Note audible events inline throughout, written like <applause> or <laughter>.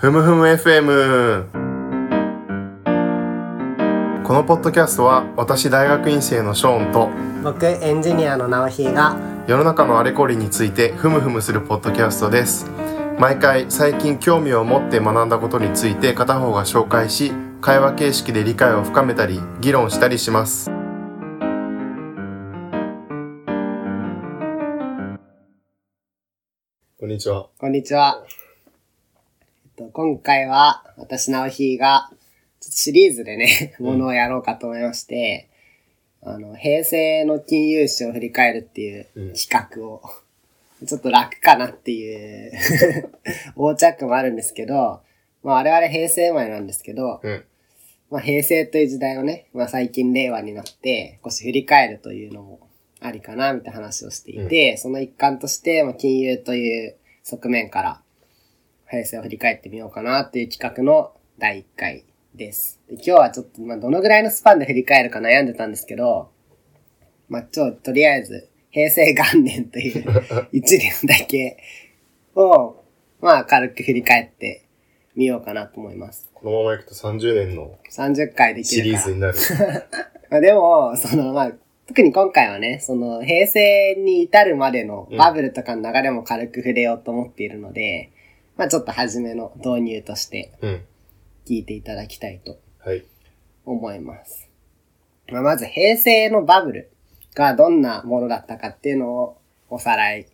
ふむふむ FM このポッドキャストは私大学院生のショーンと僕エンジニアの直ひが世の中のあれこれについてふむふむするポッドキャストです。毎回最近興味を持って学んだことについて片方が紹介し会話形式で理解を深めたり議論したりします。こんにちは。こんにちは、えっと、今回は私直ひがシリーズでね、ものをやろうかと思いまして、あの、平成の金融史を振り返るっていううん。企画を、ちょっと楽かなっていう <laughs> 横着もあるんですけど、まあ我々平成生まれなんですけど、うん。まあ平成という時代をね、まあ最近令和になって少し振り返るというのもありかな、みたいな話をしていて、その一環として、まあ金融という側面から平成を振り返ってみようかなっていう企画の第1回です。で今日はちょっと、まあどのぐらいのスパンで振り返るか悩んでたんですけど、まあちょ、とりあえず、平成元年という <laughs> 一年だけを、まあ軽く振り返ってみようかなと思います。このままいくと30年の30回できシるかリーズになる <laughs> まあでも、その、まあ、特に今回はね、その、平成に至るまでのバブルとかの流れも軽く触れようと思っているので、まあちょっと初めの導入としてうん聞いていただきたいとはい思います。まあ、まず平成のバブルがどんなものだったかっていうのをおさらい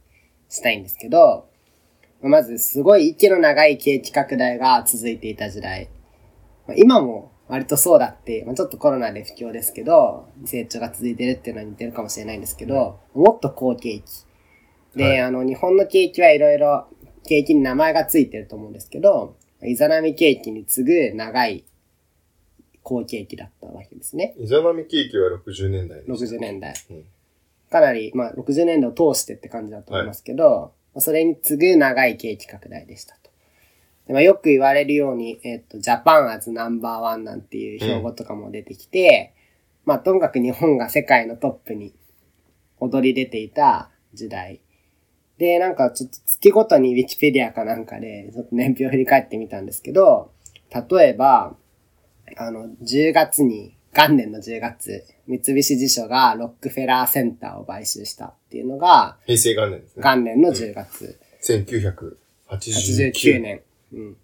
したいんですけど、まあまずすごい息の長い景気拡大が続いていた時代。まあ今も割とそうだって、まあ、ちょっとコロナで不況ですけど、成長が続いてるっていうのは似てるかもしれないんですけど、もっと好景気。で、はいあの、日本の景気はいろいろ景気に名前がついてると思うんですけど、イザナミ景気に次ぐ長い好景気だったわけですね。イザナミケーキは60年代でした60年代。うんかなり、まあ、60年代を通してって感じだと思いますけど、まあそれに次ぐ長い景気拡大でしたと。でまあ、よく言われるように、えっと、ジャパンアズナンバーワンなんていう標語とかも出てきて、まあ、とにかく日本が世界のトップに躍り出ていた時代。で、なんかちょっと月ごとにウィキペディアかなんかで、ちょっと年表を振り返ってみたんですけど、例えば、あの、10月に、元年の10月、三菱地所がロックフェラーセンターを買収したっていうのが、平成元年ですね元年の10月、1989 89年。うん。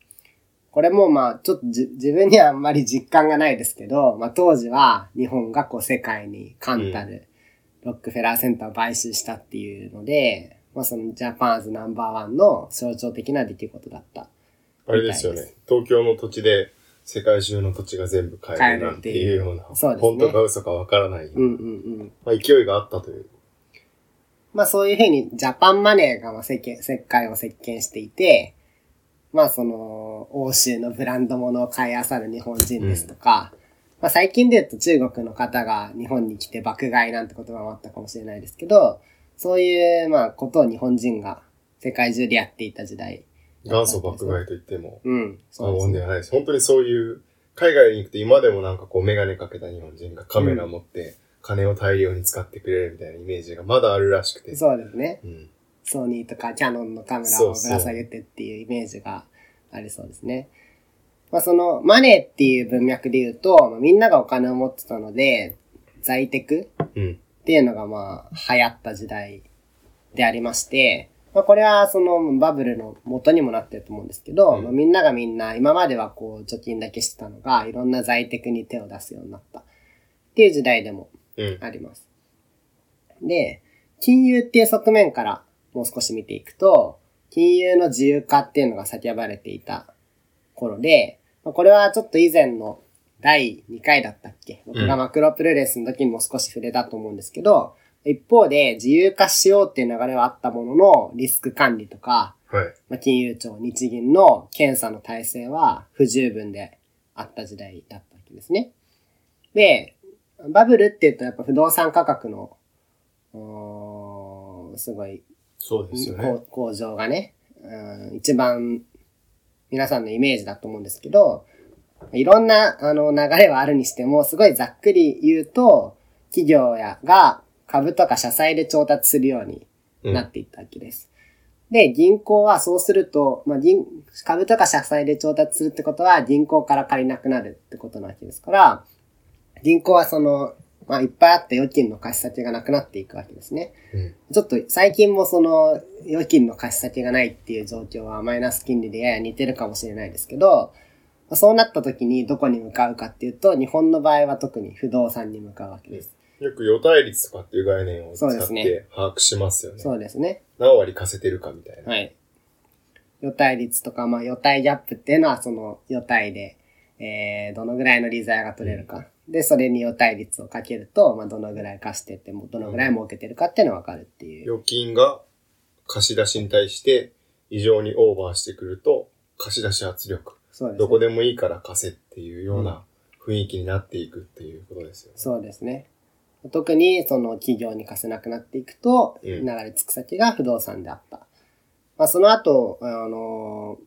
これもまあ、ちょっとじ自分にはあんまり実感がないですけど、まあ当時は日本がこう世界に冠たるロックフェラーセンターを買収したっていうので、まあそのジャパンズナンバーワンの象徴的な出来事だった。あれですよね。東京の土地で世界中の土地が全部買えるなんていうような、そうね本当か嘘かわからない、うんうんうん。まあ、勢いがあったという。まあそういうふうにジャパンマネーがまあ世間、世界を席巻していて、まあその、欧州のブランド物を買い漁る日本人ですとか、まあ最近で言うと中国の方が日本に来て爆買いなんて言葉もあったかもしれないですけど、そういうまあことを日本人が世界中でやっていた時代。元祖爆買いと言ってもうん。過そうですね。言ではないです。本当にそういう、海外に行くと今でもなんかこうメガネかけた日本人がカメラ持って金を大量に使ってくれるみたいなイメージがまだあるらしくて。そうですね。うん。ソニーとかキャノンのカメラをぶら下げてっていうイメージがありそうですね。まあそのマネーっていう文脈で言うと、まあみんながお金を持ってたので、在宅うん。っていうのがまあ流行った時代でありまして、まあこれはそのバブルの元にもなってると思うんですけど、うんまあみんながみんな今まではこう貯金だけしてたのがいろんな在宅に手を出すようになったっていう時代でもうん。あります。で、金融っていう側面からもう少し見ていくと、金融の自由化っていうのが叫ばれていた頃で、まあこれはちょっと以前の第2回だったっけ？僕がマクロプロレスの時にも少し触れたと思うんですけど、一方で自由化しようっていう流れはあったものの、リスク管理とか、はい。まあ、金融庁、日銀の検査の体制は不十分であった時代だったわけですね。で、バブルって言うとやっぱ不動産価格の、すごいそうですよね。向上がね、うん一番皆さんのイメージだと思うんですけど、いろんなあの流れはあるにしても、すごいざっくり言うと、企業やが株とか社債で調達するようにうんなっていったわけです。で、銀行はそうすると、まあ、銀、株とか社債で調達するってことは銀行から借りなくなるってことなわけですから、銀行はその、まあ、いっぱいあった預金の貸し先がなくなっていくわけですね。うん。ちょっと最近もその預金の貸し先がないっていう状況はマイナス金利でやや似てるかもしれないですけど、まあそうなった時にどこに向かうかっていうと、日本の場合は特に不動産に向かうわけです。よく予対率とかっていう概念を使って把握しますよね。そうですね。何割貸せてるかみたいな。はい。予対率とか、まあ予対ギャップっていうのはその予対で、えー、どのぐらいの利材が取れるか。で、それに予対率をかけると、まあどのぐらい貸してっても、どのぐらい儲けてるかっていうのがわかるっていう。預金が貸し出しに対して異常にオーバーしてくると、貸し出し圧力。そうですね。どこでもいいから貸せっていうような雰囲気になっていくっていうことですよね。そうですね。特にその企業に貸せなくなっていくと、うん流れ着く先が不動産であった。まあその後、あの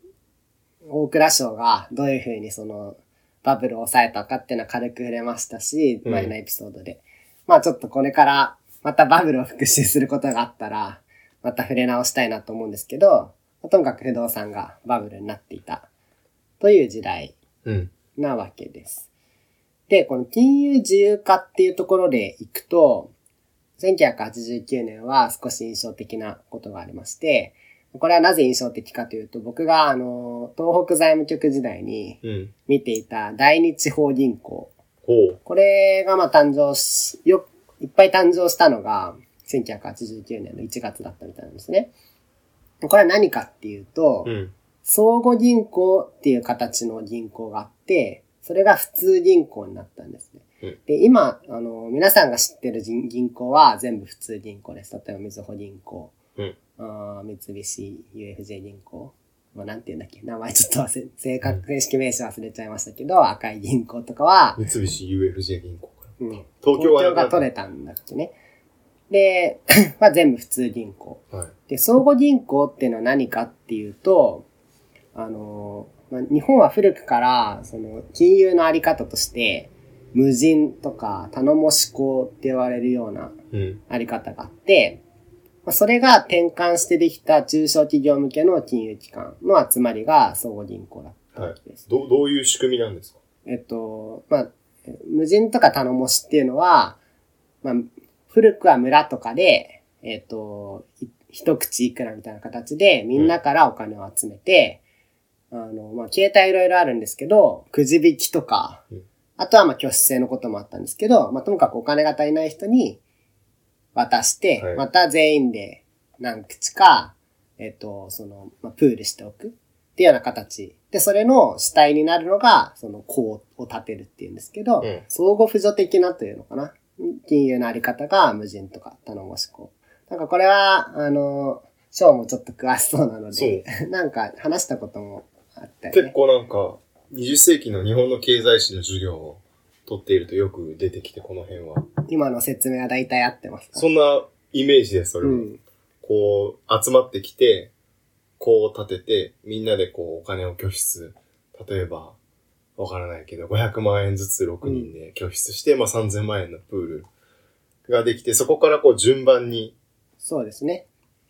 大蔵省がどういうふうにそのバブルを抑えたかっていうのは軽く触れましたし、うん前のエピソードで。まあちょっとこれからまたバブルを復習することがあったら、また触れ直したいなと思うんですけど、まあとにかく不動産がバブルになっていたという時代うん。なわけです。で、この金融自由化っていうところでいくと、1989年は少し印象的なことがありまして、これはなぜ印象的かというと、僕があの、東北財務局時代にうん。見ていた大日地方銀行。ほう。これがまあ誕生し、よ、いっぱい誕生したのが1989年の1月だったみたいなんですね。これは何かっていうと、うん。相互銀行っていう形の銀行があって、それが普通銀行になったんですね。うんで、今、あの、皆さんが知ってる銀銀行は全部普通銀行です。例えば、みずほ銀行、うん。あー三菱 UFJ 銀行、まあ、なんて言うんだっけ名前ちょっと忘れ、正確、正式名称忘れちゃいましたけど、赤い銀行とかは、三菱 UFJ 銀行から。うん、東京はが取れたんだっけね。で、<laughs> まあ全部普通銀行。はい。で、相互銀行っていうのは何かっていうと、あの、まあ、日本は古くから、その、金融のあり方として、無人とか頼もし行って言われるようなうん。あり方があって、まあ、それが転換してできた中小企業向けの金融機関の集まりが相互銀行だったわけです。どう、どういう仕組みなんですか？えっと、まあ、え無人とか頼もしっていうのは、まあ、古くは村とかで、えっと、い一口いくらみたいな形でみんなからお金を集めて、あの、まあ、携帯いろいろあるんですけど、くじ引きとかうん、あとはまあ、拠出制のこともあったんですけど、まあ、ともかくお金が足りない人に渡して、はいまた全員で何口か、えっと、その、まあ、プールしておくっていうような形。で、それの主体になるのが、その、項を立てるっていうんですけど、うん相互扶助的なというのかな。金融のあり方が無人とか頼もしこう。なんかこれは、あの、ショーもちょっと詳しそうなので、<laughs> なんか話したこともあったよ結ね。構なんか、20世紀の日本の経済史の授業を取っているとよく出てきて、この辺は。今の説明は大体合ってますか？そんなイメージです、それは。うん。こう、集まってきて、こう立てて、みんなでこう、お金を拠出。例えば、わからないけど、500万円ずつ6人で拠出して、まあ3000万円のプールができて、そこからこう、順番に、そうですね。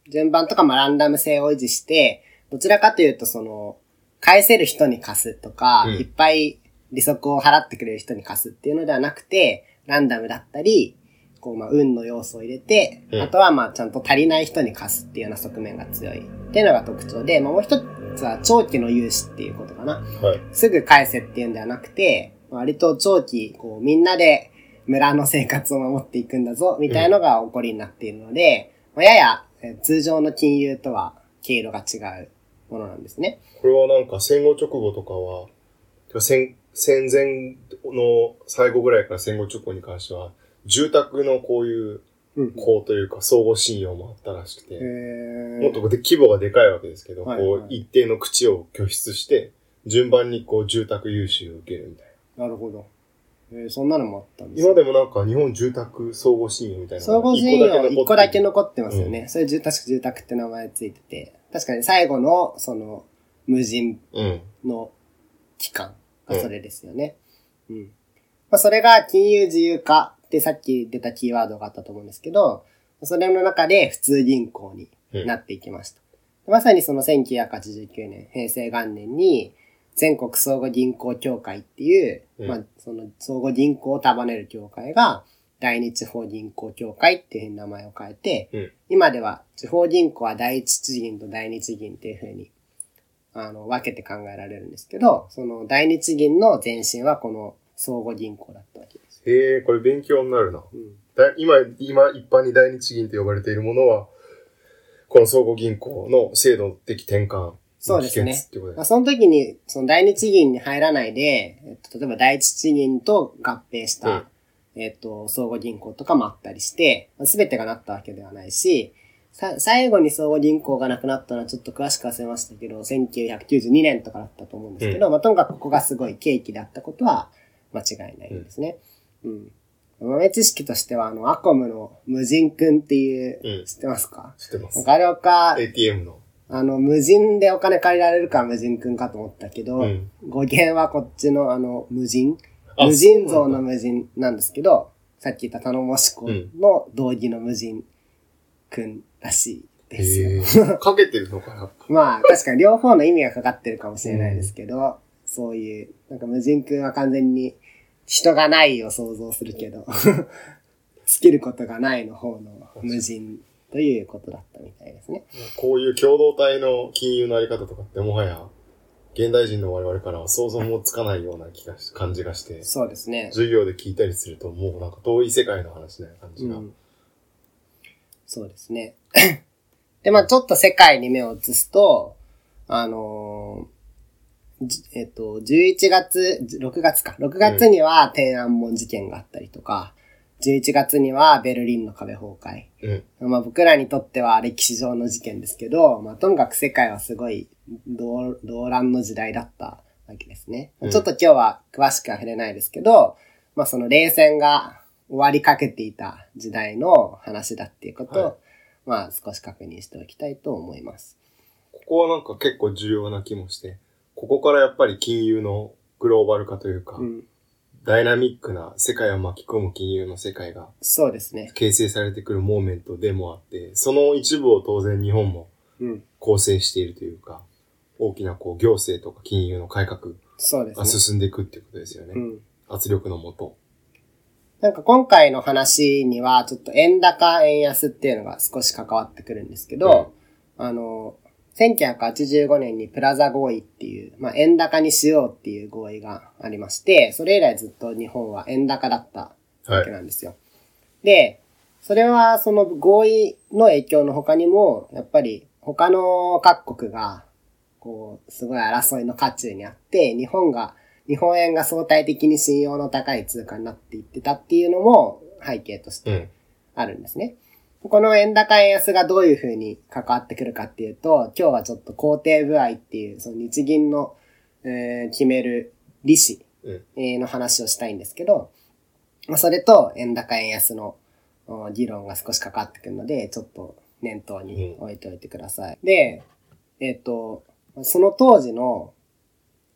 順番とかまあランダム性を維持して、どちらかというとその、返せる人に貸すとか、うんいっぱい利息を払ってくれる人に貸すっていうのではなくて、ランダムだったり、こうまあ運の要素を入れて、うんあとはまあちゃんと足りない人に貸すっていうような側面が強いっていうのが特徴で、まあもう一つは長期の融資っていうことかな。はい。すぐ返せっていうんではなくて、割と長期、こう、みんなで村の生活を守っていくんだぞ、みたいのが起こりになっているので、まあややえ通常の金融とは経路が違うものなんですね。これはなんか戦後直後とかは、戦戦前の最後ぐらいから戦後直後に関しては、住宅のこういううん。こうというか相互信用もあったらしくて、えもっとこうで規模がでかいわけですけど、はいこはいう一定の口を拠出して、順番にこう住宅融資を受けるみたいな。なるほど。えーそんなのもあったんです今でもなんか日本住宅相互信用みたいな相のが互信用残1個だけの残ってますよね。それ住確か住宅って名前ついてて、確かに最後の、その、無人うん。の期間がそれですよね。うん。まあ、それが金融自由化ってさっき出たキーワードがあったと思うんですけど、それの中で普通銀行になっていきました。まさにその1989年、平成元年に、全国相互銀行協会っていう、うんまあ、その相互銀行を束ねる協会が、第二地方銀行協会っていう名前を変えて、うん今では地方銀行は第一地銀と第二地銀っていうふうに、あの、分けて考えられるんですけど、その第二地銀の前身はこの相互銀行だったわけです。へえ、これ勉強になるな。うんだ今、今、一般に第二地銀と呼ばれているものは、この総合銀行の制度的転換そうですねの秘訣ってことまあ。その時に、その第二地銀に入らないで、えっと、例えば第一地銀と合併した、えっと、相互銀行とかもあったりして、すべてがなったわけではないし、さ、最後に相互銀行がなくなったのはちょっと詳しく忘れましたけど、1992年とかだったと思うんですけど、まあ、とにかくここがすごい契機であったことは間違いないんですね。うん。豆知識としては、あの、アコムの無人くんっていう、うん。知ってますか？知ってます。あれをか、ATM の。あの、無人でお金借りられるから無人くんかと思ったけど、うん。語源はこっちのあの、無人？あ無人像の無人なんですけど、さっき言った頼もし子の道義の無人くんらしいですよ。<laughs> かけてるのかな？まあ、確かに両方の意味がかかってるかもしれないですけど、そういう、なんか無人くんは完全に人がないを想像するけど、<laughs> 尽きることがないの方の無人ということだったみたいですね。こういう共同体の金融のあり方とかってもはや、現代人の我々からは想像もつかないような気がし、感じがして、そうですね。授業で聞いたりするともうなんか遠い世界の話な感じが。うんそうですね。<clears throat> で、まあちょっと世界に目を移すと、あのーじえっと、11月、6月か。6月には天安門事件があったりとか、11月にはベルリンの壁崩壊。うん。まあ僕らにとっては歴史上の事件ですけど、まあとにかく世界はすごい動動乱の時代だったわけですね。うんちょっと今日は詳しくは触れないですけど、まあその冷戦が終わりかけていた時代の話だっていうことを、はいまあ少し確認しておきたいと思います。ここはなんか結構重要な気もして、ここからやっぱり金融のグローバル化というか、うん。ダイナミックな世界を巻き込む金融の世界がそうですね。形成されてくるモーメントでもあって、その一部を当然日本もうん。構成しているというか、大きなこう行政とか金融の改革が。進んでいくっていうことですよね。うん。圧力のもと。なんか今回の話には、ちょっと円高、円安っていうのが少し関わってくるんですけど、あの、1985年にプラザ合意っていう、まあ、円高にしようっていう合意がありまして、それ以来ずっと日本は円高だったはい。わけなんですよ。で、それはその合意の影響の他にも、やっぱり他の各国が、こう、すごい争いの渦中にあって、日本が、日本円が相対的に信用の高い通貨になっていってたっていうのも背景としてうん。あるんですね。この円高円安がどういうふうに関わってくるかっていうと、今日はちょっと工程部合っていう、その日銀の、えー決める利子の話をしたいんですけど、まあそれと円高円安のお議論が少し関わってくるので、ちょっと念頭に置いておいてください。で、えっ、と、その当時の、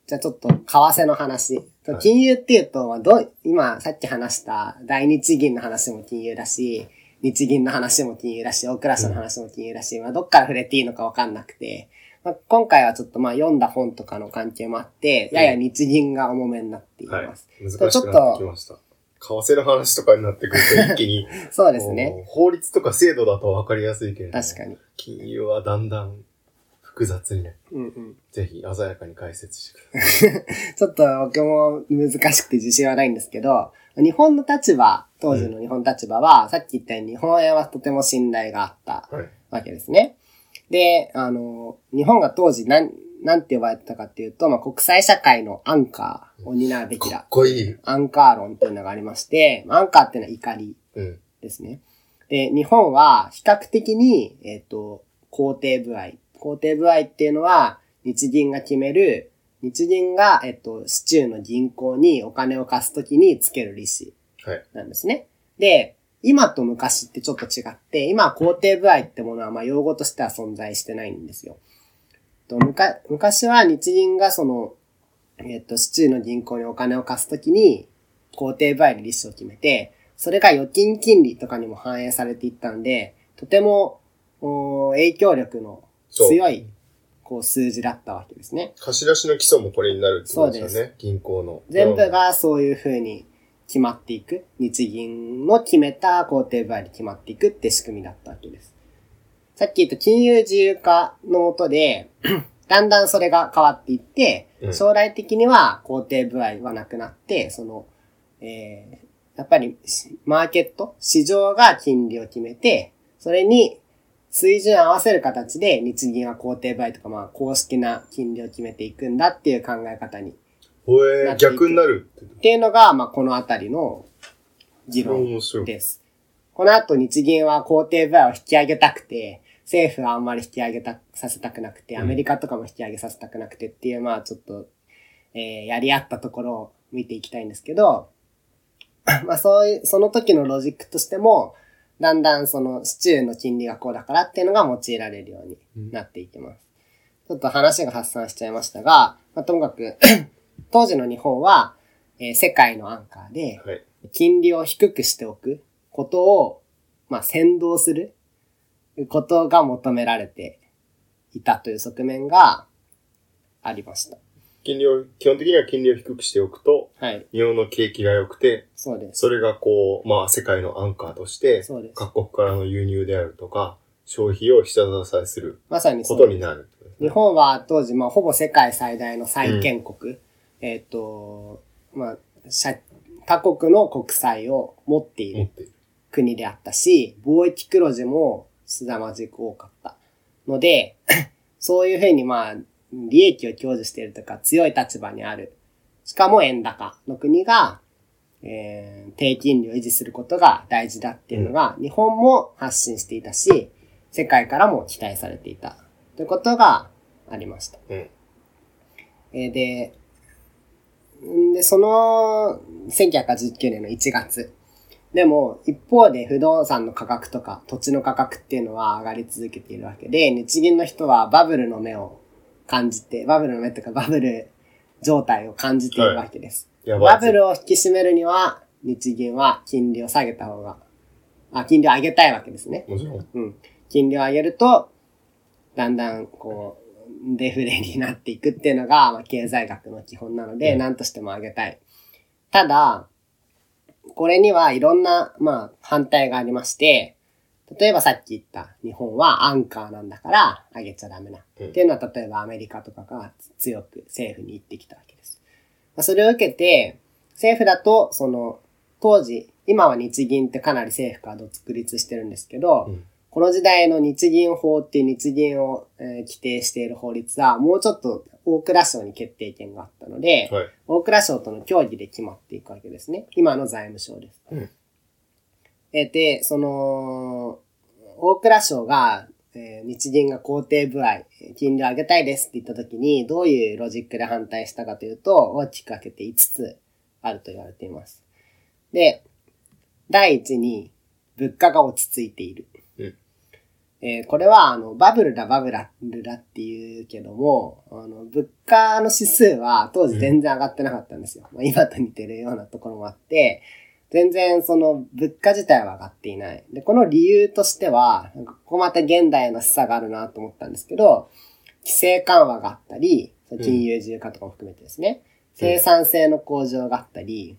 じゃあちょっと為替の話。はい金融っていうと、まあどう、今さっき話した大日銀の話も金融だし、日銀の話も金融だし、大蔵省の話も金融だし、まあどっから触れていいのかわかんなくて、まあ、今回はちょっとまあ読んだ本とかの関係もあって、やや日銀が重めになっていはいます。。難しくなってきました。為替の話とかになってくると一気に、<laughs> そうですね。法律とか制度だと分かりやすいけれども、確かに。金融はだんだん複雑にね、うんうん。ぜひ鮮やかに解説してください。<laughs> ちょっと僕も難しくて自信はないんですけど、日本の立場、当時の日本立場は、さっき言ったように日本円はとても信頼があったはい。わけですね。で、あの、日本が当時なん、なんて呼ばれてたかっていうと、まあ、国際社会のアンカーを担うべきかっだ。こいい。アンカー論っていうのがありまして、アンカーっていうのは怒りうん。ですね。で、日本は比較的に、えっ、と、肯定部合。肯定部合っていうのは、日銀が決める、日銀が、えっ、と、市中の銀行にお金を貸すときにつける利子はい。なんですね。で、今と昔ってちょっと違って、今は肯定部合ってものは、まあ、用語としては存在してないんですよ。と昔は日銀がその、えっ、と、市中の銀行にお金を貸すときに、肯定部合で利子を決めて、それが預金金利とかにも反映されていったんで、とても、お影響力の強い、こう数字だったわけですね。貸し出しの基礎もこれになるってことですよね。銀行の。全部うんがそういう風に決まっていく。日銀の決めた工程部合で決まっていくって仕組みだったわけです。さっき言った金融自由化のもとで、<clears throat> だんだんそれが変わっていって、うん将来的には工程部合はなくなって、その、えーやっぱりしマーケット、市場が金利を決めて、それに水準合わせる形で日銀は工程部合とかまあ公式な金利を決めていくんだっていう考え方にほえ逆になるって。いうの？が、まあ、このあたりの議論。です。この後日銀は工程部合を引き上げたくて、政府はあんまり引き上げた、させたくなくて、うんアメリカとかも引き上げさせたくなくてっていう、まあちょっと、えーやり合ったところを見ていきたいんですけど、まあそういう、その時のロジックとしても、だんだんその市中の金利がこうだからっていうのが用いられるようになっていきます。ちょっと話が発散しちゃいましたが、まあ、ともかく、<coughs> 当時の日本は、えー世界のアンカーで、はい。金利を低くしておくことを、まあ、先導することが求められていたという側面がありました。金利を、基本的には金利を低くしておくと、はい。日本の景気が良くて、そうです。それがこう、まあ世界のアンカーとして、そうです。各国からの輸入であるとか、消費を下支えするまさにことになるね。日本は当時、まあ、ほぼ世界最大の債権国。えっ、と、まあ、社他国の国債を持っている持っている。国であったし、貿易黒字も凄まじく多かった。ので、<coughs> そういうふうにまあ、利益を享受しているとか強い立場にある。しかも円高の国が、えー低金利を維持することが大事だっていうのが、日本も発信していたし、世界からも期待されていた。ということがありました。うん。えーで、んで、その、1989年の1月。でも、一方で不動産の価格とか土地の価格っていうのは上がり続けているわけで、日銀の人はバブルの目を感じて、バブルの目とかバブル状態を感じているわけです。やばい。バブルを引き締めるには、日銀は金利を下げた方が、あ、金利を上げたいわけですね。もちろん。うん。金利を上げると、だんだん、こう、デフレになっていくっていうのが、まあ、経済学の基本なので、うん何としても上げたい。ただ、これにはいろんな、まあ、反対がありまして、例えばさっき言った日本はアンカーなんだから上げちゃダメな。うんっていうのは例えばアメリカとかが強く政府に言ってきたわけです。まあそれを受けて、政府だと、その、当時、今は日銀ってかなり政府から独立してるんですけど、うんこの時代の日銀法っていう日銀を、えー規定している法律は、もうちょっと大蔵省に決定権があったので、はい。大蔵省との協議で決まっていくわけですね。今の財務省です。うんえーで、その、大蔵省が、えー日銀が工程部合、えー金利を上げたいですって言った時に、どういうロジックで反対したかというと、大きく分けて5つあると言われています。で、第一に、物価が落ち着いている。うんえーこれは、あの、バブルだ、バブルだって言うけども、あの、物価の指数は当時全然上がってなかったんですよ。まあ、今と似てるようなところもあって、全然その物価自体は上がっていない。で、この理由としては、ここまた現代の示唆があるなと思ったんですけど、規制緩和があったり、金融自由化とかも含めてですね、うん生産性の向上があったり、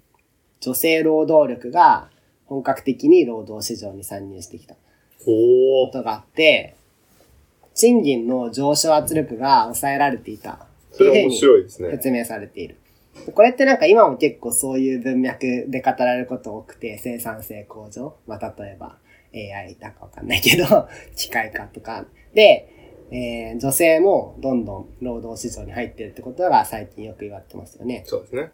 女性労働力が本格的に労働市場に参入してきたこ。とがあって、賃金の上昇圧力が抑えられていたそれ面いうふうに白いですね。説明されている。これってなんか今も結構そういう文脈で語られること多くて、生産性向上？まあ、例えば AI だかわかんないけど、<laughs> 機械化とか。で、えー女性もどんどん労働市場に入ってるってことが最近よく言われてますよね。そうですね。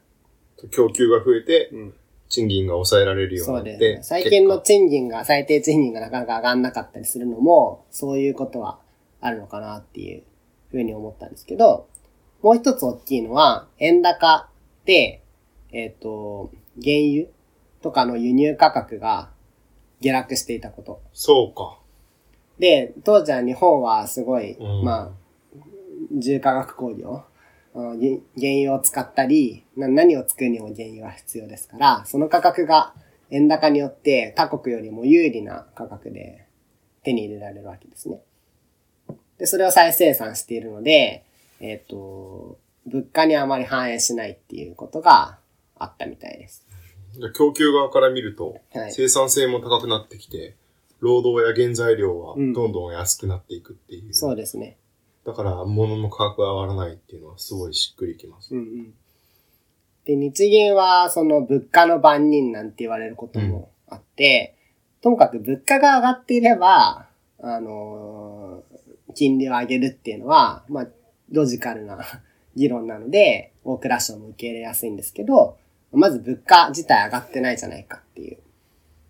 供給が増えて、うん賃金が抑えられるようそうになって。です。最近の結賃金が、最低賃金がなかなか上がんなかったりするのも、そういうことはあるのかなっていうふうに思ったんですけど、もう一つ大きいのは、円高で、えっ、と、原油とかの輸入価格が下落していたこと。果そうか。で、当時は日本はすごい、うんまあ、重化学工業、原油を使ったり、な何を作るにも原油は必要ですから、その価格が円高によって他国よりも有利な価格で手に入れられるわけですね。で、それを再生産しているので、えっ、と、物価にあまり反映しないっていうことがあったみたいです。じゃあ供給側から見ると、はい生産性も高くなってきて、労働や原材料はうんどんどん安くなっていくっていう。そうですね。だから、物の価格が上がらないっていうのはすごいしっくりきます。うんうん。で、日銀はその物価の番人なんて言われることもあって、ともかく物価が上がっていれば、あのー金利を上げるっていうのは、まあ、ロジカルな議論なので、大蔵省も受け入れやすいんですけど、まず物価自体上がってないじゃないかっていう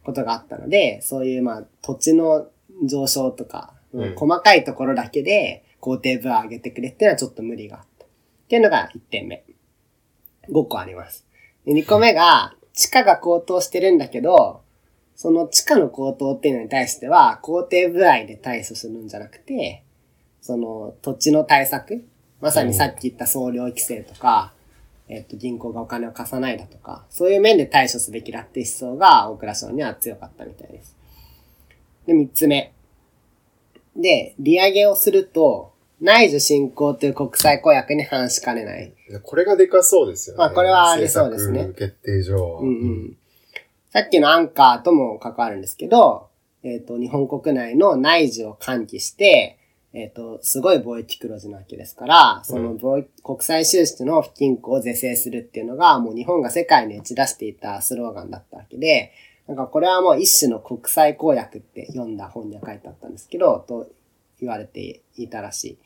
ことがあったので、そういうまあ土地の上昇とか、うん細かいところだけで工程分を上げてくれっていうのはちょっと無理があった。っていうのが1点目。5個あります。で2個目が、地価が高騰してるんだけど、その地価の高騰っていうのに対しては、工程部合で対処するんじゃなくて、その土地の対策まさにさっき言った総量規制とか、えっと、銀行がお金を貸さないだとか、そういう面で対処すべきだって思想が大蔵省には強かったみたいです。で、三つ目。で、利上げをすると、内需振興という国際公約に反しかねない。これがでかそうですよね。まあこれはありそうですね決定上は。うんうん。さっきのアンカーとも関わるんですけど、えっ、と、日本国内の内需を喚起して、えっ、と、すごい貿易黒字なわけですから、その貿易、国際収支の不均衡を是正するっていうのが、もう日本が世界に打ち出していたスローガンだったわけで、なんかこれはもう一種の国際公約って読んだ本には書いてあったんですけど、と言われていたらし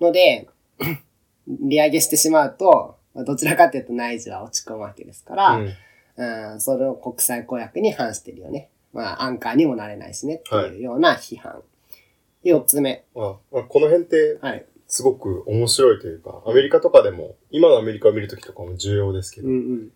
い。ので、<coughs> 利上げしてしまうと、まあどちらかというと内需は落ち込むわけですから、うんうん、それを国際公約に反してるよね。まあ、アンカーにもなれないしねっていうような批判。四、つ目。まあまあこの辺ってはい。すごく面白いというか、アメリカとかでも、今のアメリカを見るときとかも重要ですけど、うんうん。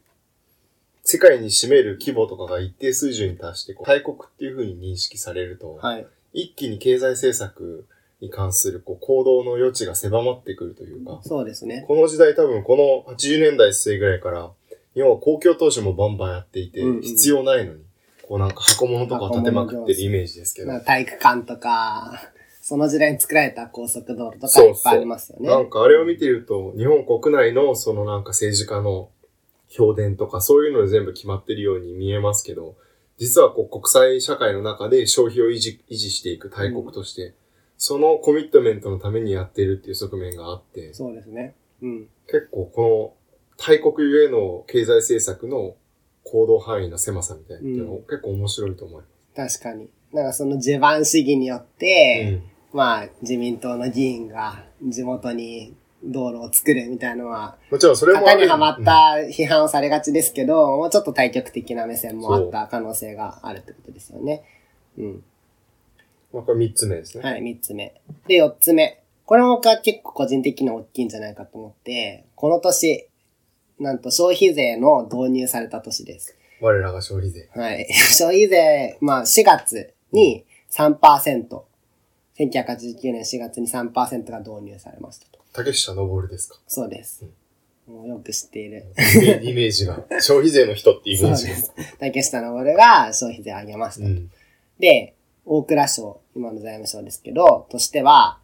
世界に占める規模とかが一定水準に達して、こう大国っていう風に認識されると、はい。一気に経済政策に関するこう行動の余地が狭まってくるというか、そうですね。この時代多分この80年代末ぐらいから、日本は公共投資もバンバンやっていて、うんうん必要ないのに、こうなんか箱物とかを建てまくってるイメージですけど、まあ体育館とか、その時代に作られた高速道路とかそうそういっぱいありますよね。なんかあれを見てると、日本国内のそのなんか政治家の評伝とかそういうので全部決まってるように見えますけど、実はこう国際社会の中で消費を維持維持していく大国として、そのコミットメントのためにやっているっていう側面があって、そうですね。うん。結構この大国ゆえの経済政策の行動範囲の狭さみたいなのうん結構面白いと思いま確かに。なんかその地盤主義によっす。て、まあ自民党の議員が地元に道路を作るみたいなのは、もちろんそれも型にはまった批判をされがちですけど、もうちょっと対極的な目線もあった可能性があるってことですよね。うん。まあ、これ三つ目ですね。はい、三つ目。で、四つ目。これも僕は結構個人的に大きいんじゃないかと思って、この年、なんと消費税の導入された年です。我らが消費税。はい。<laughs> 消費税、まあ4月に3%、1989年4月に3%が導入されましたと。竹下登ですか？そうです。もうよく知っている。イメージが。消費税の人ってイメージが。竹下登が消費税上げましたと。うん。で、大蔵省、今の財務省ですけど、としては、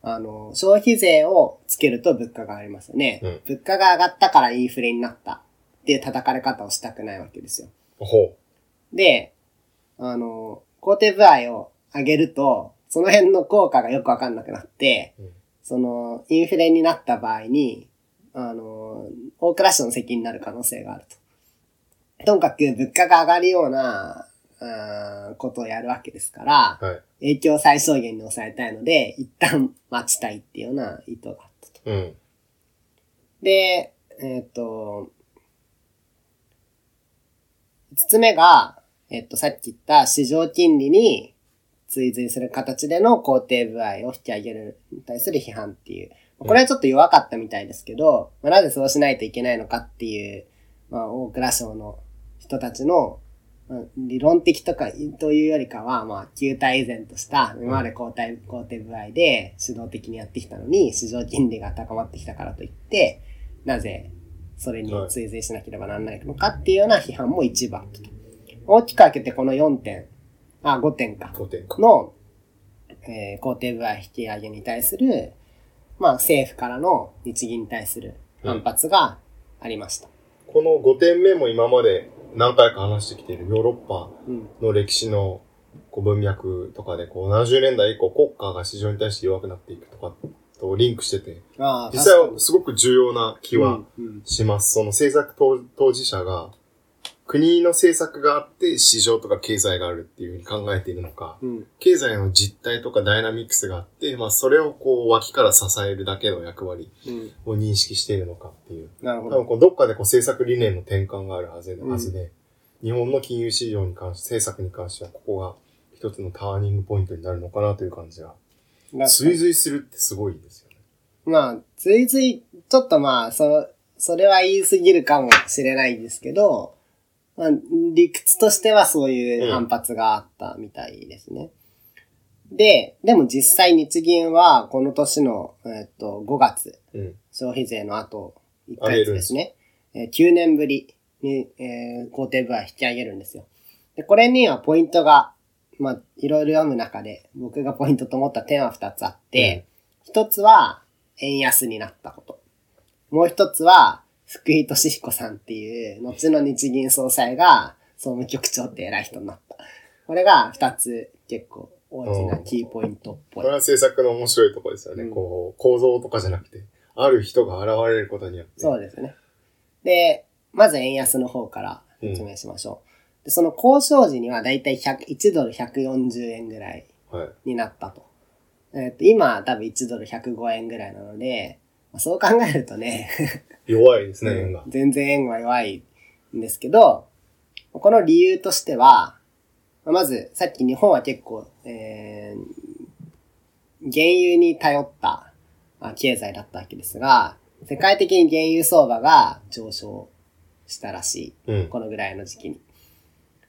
あの、消費税をつけると物価が上がりますよね。うん物価が上がったからインフレになったっていう叩かれ方をしたくないわけですよ。ほで、あの、工程部合を上げると、その辺の効果がよくわかんなくなって、うんその、インフレになった場合に、あの、大蔵省の責任になる可能性があると。とにかく物価が上がるような、あーことをやるわけですから、う。はい。影響を最小限に抑えたいので、一旦待ちたいっていうような意図があったと。うん。で、えっ、と、五つ目が、えっ、と、さっき言った市場金利に追随する形での工程部合を引き上げるに対する批判っていう。これはちょっと弱かったみたいですけど、まあ、なぜそうしないといけないのかっていう、まあ、大蔵省の人たちの、まあ理論的とかというよりかは、まあ、旧体依然とした、今まで交代、工程部合で主導的にやってきたのに、市場金利が高まってきたからといって、なぜそれに追随しなければならないのかっていうような批判も一部あったと。大きく分けてこの4点、あ、5点か。5点か。の、えー、工程部合引き上げに対する、まあ政府からの日銀に対する反発がありました。この5点目も今まで何回か話してきているヨーロッパうん。の歴史のこう文脈とかで、こう70年代以降国家が市場に対して弱くなっていくとかとリンクしてて、実際はすごく重要な気はうんうんします。その政策当当事者が、国の政策があって市場とか経済があるっていうふうに考えているのか、うん。経済の実態とかダイナミックスがあって、まあそれをこう脇から支えるだけの役割うん。を認識しているのかっていう。なるほど。多分こうどっかでこう政策理念の転換があるはずで、うんはずで日本の金融市場に関して、政策に関してはここが一つのターニングポイントになるのかなという感じが。追随するってすごいですよね。まあ、追随、ちょっとまあ、そ、それは言い過ぎるかもしれないですけど、まあ、理屈としてはそういう反発があったみたいですね。で、でも実際日銀はこの年の、えっと、5月、うん。消費税の後1ヶ月ですね。えー9年ぶりに、えー工程部合引き上げるんですよ。で、これにはポイントが、まあ、いろいろ読む中で、僕がポイントと思った点は2つあって、一つは、円安になったこと。もう一つは、福井敏彦さんっていう、後の日銀総裁が、総務局長って偉い人になった。これが二つ結構大きなキーポイントっぽいこれ。は政策の面白いところですよね。うんこう、構造とかじゃなくて、ある人が現れることによって。そうですね。で、まず円安の方から説明しましょう。でその交渉時にはだいたい100 1ドル140円ぐらいはい。になったと。えっ、と、今多分1ドル105円ぐらいなので、まあそう考えるとね、弱いですね、円が。全然円は弱いんですけど、この理由としては、まず、さっき日本は結構、えー、原油に頼ったあ経済だったわけですが、世界的に原油相場が上昇したらしい。うん。このぐらいの時期に。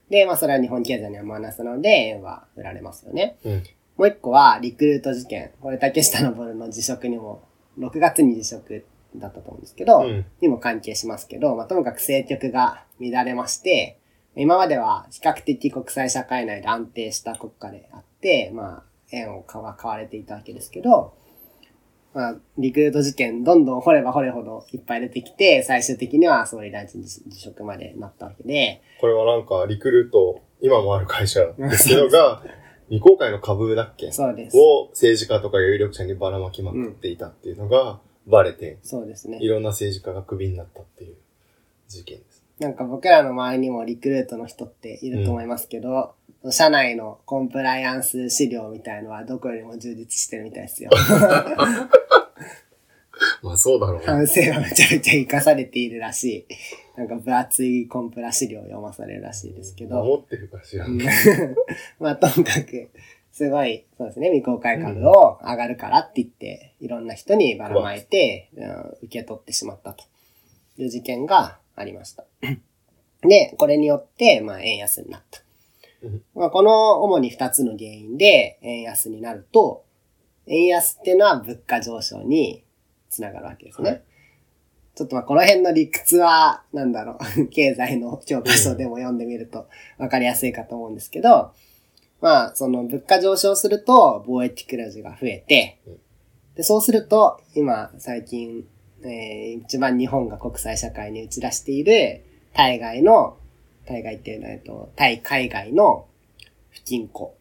で、まあそれは日本経済にはマイナスなので、円は売られますよね。うん。もう一個は、リクルート事件。これ、竹下登の辞職にも、6月に辞職だったと思うんですけど、うん。にも関係しますけど、まあ、ともかく政局が乱れまして、今までは比較的国際社会内で安定した国家であって、まあ、円を買わ買われていたわけですけど、まあ、リクルート事件、どんどん掘れば掘れほどいっぱい出てきて、最終的には総理大臣辞職までなったわけで、これはなんか、リクルート、今もある会社ですけどが、<laughs> 未公開の株だっけ？そうです。を政治家とか有力者にばらまきまくっていたっていうのがバレて、そうですねい。ろんな政治家がクビになったっていう事件です。なんか僕らの周りにもリクルートの人っていると思いますけど、社内のコンプライアンス資料みたいのはどこよりも充実してるみたいですよ。<laughs> まあそうだろうね。反省はめちゃめちゃ活かされているらしい。なんか分厚いコンプラ資料を読まされるらしいですけど。守ってるから知らんけど。<laughs> まあともかく、すごい、そうですね、未公開株を上がるからって言って、いろんな人にばらまいて、うん受け取ってしまったという事件がありました。<laughs> で、これによって、まあ円安になったうん。まあ、この主に二つの原因で円安になると、円安っていうのは物価上昇につながるわけですね。はいちょっとまあこの辺の理屈は、なんだろう、<laughs> 経済の教科書でも読んでみるとわかりやすいかと思うんですけど、まあ、その物価上昇すると貿易黒字が増えてうん、で、そうすると、今、最近、えー一番日本が国際社会に打ち出している、対外の、対外っていうのは、えっと、対海外の不均衡。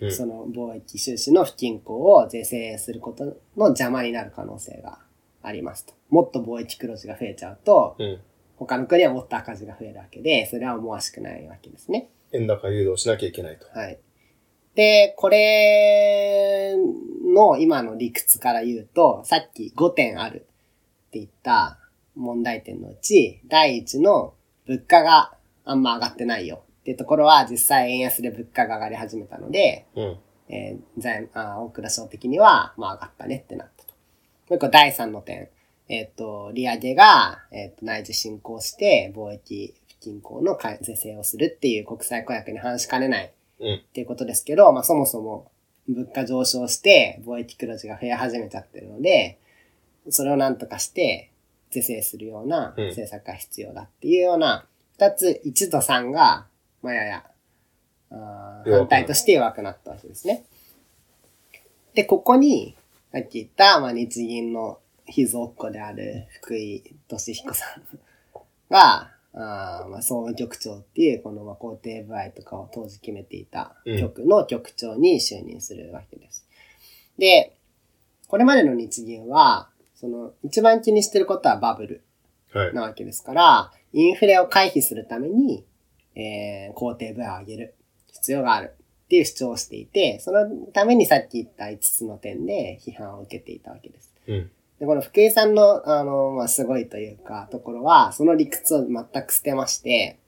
うんその貿易収支の不均衡を是正することの邪魔になる可能性がありますと。もっと貿易黒字が増えちゃうと、うん。他の国はもっと赤字が増えるわけで、それは思わしくないわけですね。円高誘導しなきゃいけないと。はい。で、これの今の理屈から言うと、さっき5点あるって言った問題点のうち、第一の物価があんま上がってないよっていうところは実際円安で物価が上がり始めたので、うん。えー財あ大蔵省的には、まあ上がったねってなったと。もう一個第三の点。えっ、と、利上げが、えっ、と、内需進行して、貿易不均衡の改是正をするっていう国際公約に反しかねないうん。っていうことですけど、まあそもそも物価上昇して貿易黒字が増え始めちゃってるので、それをなんとかして是正するようなうん。政策が必要だっていうような、二つ、1と3が、まあやや、反対として弱くなったわけですね。で、ここに、さっき言った、まあ、日銀の秘蔵っ子である福井俊彦さんが、あーまあ、総務局長っていう、この、まあ、工程部合とかを当時決めていた局の局長に就任するわけです。で、これまでの日銀は、その、一番気にしてることはバブルはい。なわけですから、インフレを回避するために、えー、工程部合を上げる必要があるっていう主張をしていて、そのためにさっき言った5つの点で批判を受けていたわけです。うん。で、この福井さんの、あの、まあ、すごいというか、ところは、その理屈を全く捨てまして、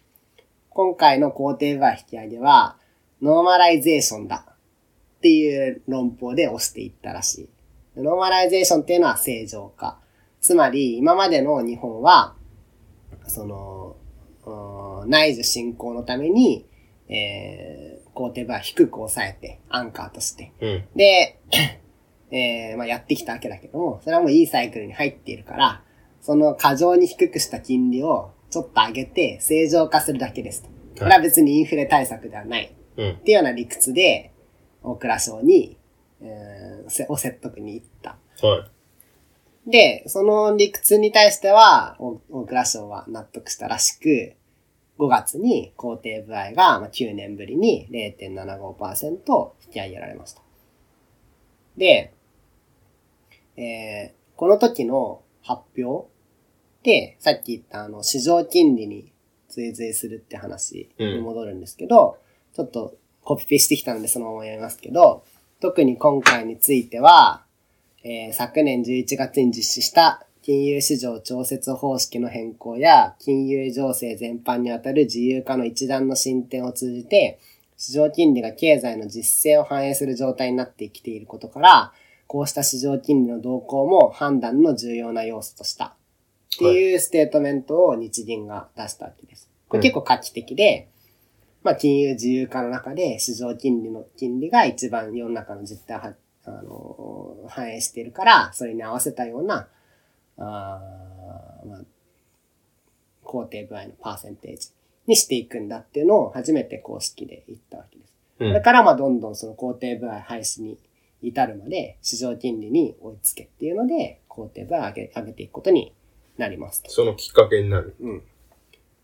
今回の公定歩合引き上げは、ノーマライゼーションだっていう論法で押していったらしい。ノーマライゼーションっていうのは正常化。つまり、今までの日本は、その、うん内需振興のために、えー、公定歩は低く抑えて、アンカーとして。うん。で、えー、まあやってきたわけだけども、それはもういいサイクルに入っているから、その過剰に低くした金利をちょっと上げて正常化するだけですと。これは別にインフレ対策ではない。うん。っていうような理屈で、大蔵省に、えー、せを説得に行った。はい。で、その理屈に対しては、お大蔵省は納得したらしく、5月に工程部合がまあ9年ぶりに0.75%引き上げられました。で、えーこの時の発表で、さっき言ったあの市場金利に追随するって話に戻るんですけど、ちょっとコピペしてきたのでそのまま読みますけど、特に今回については、えー昨年11月に実施した金融市場調節方式の変更や金融情勢全般にあたる自由化の一段の進展を通じて、市場金利が経済の実勢を反映する状態になってきていることから、こうした市場金利の動向も判断の重要な要素とした。っていうステートメントを日銀が出したわけです。これ結構画期的で、まあ金融自由化の中で市場金利の金利が一番世の中の実態をはあの反映しているから、それに合わせたような、あーまあ、工程部合のパーセンテージにしていくんだっていうのを初めて公式で言ったわけです。うんそれからまあどんどんその工程部合廃止に至るまで市場金利に追いつけっていうので、工程部合を上げ上げていくことになりますと。そのきっかけになる。うん。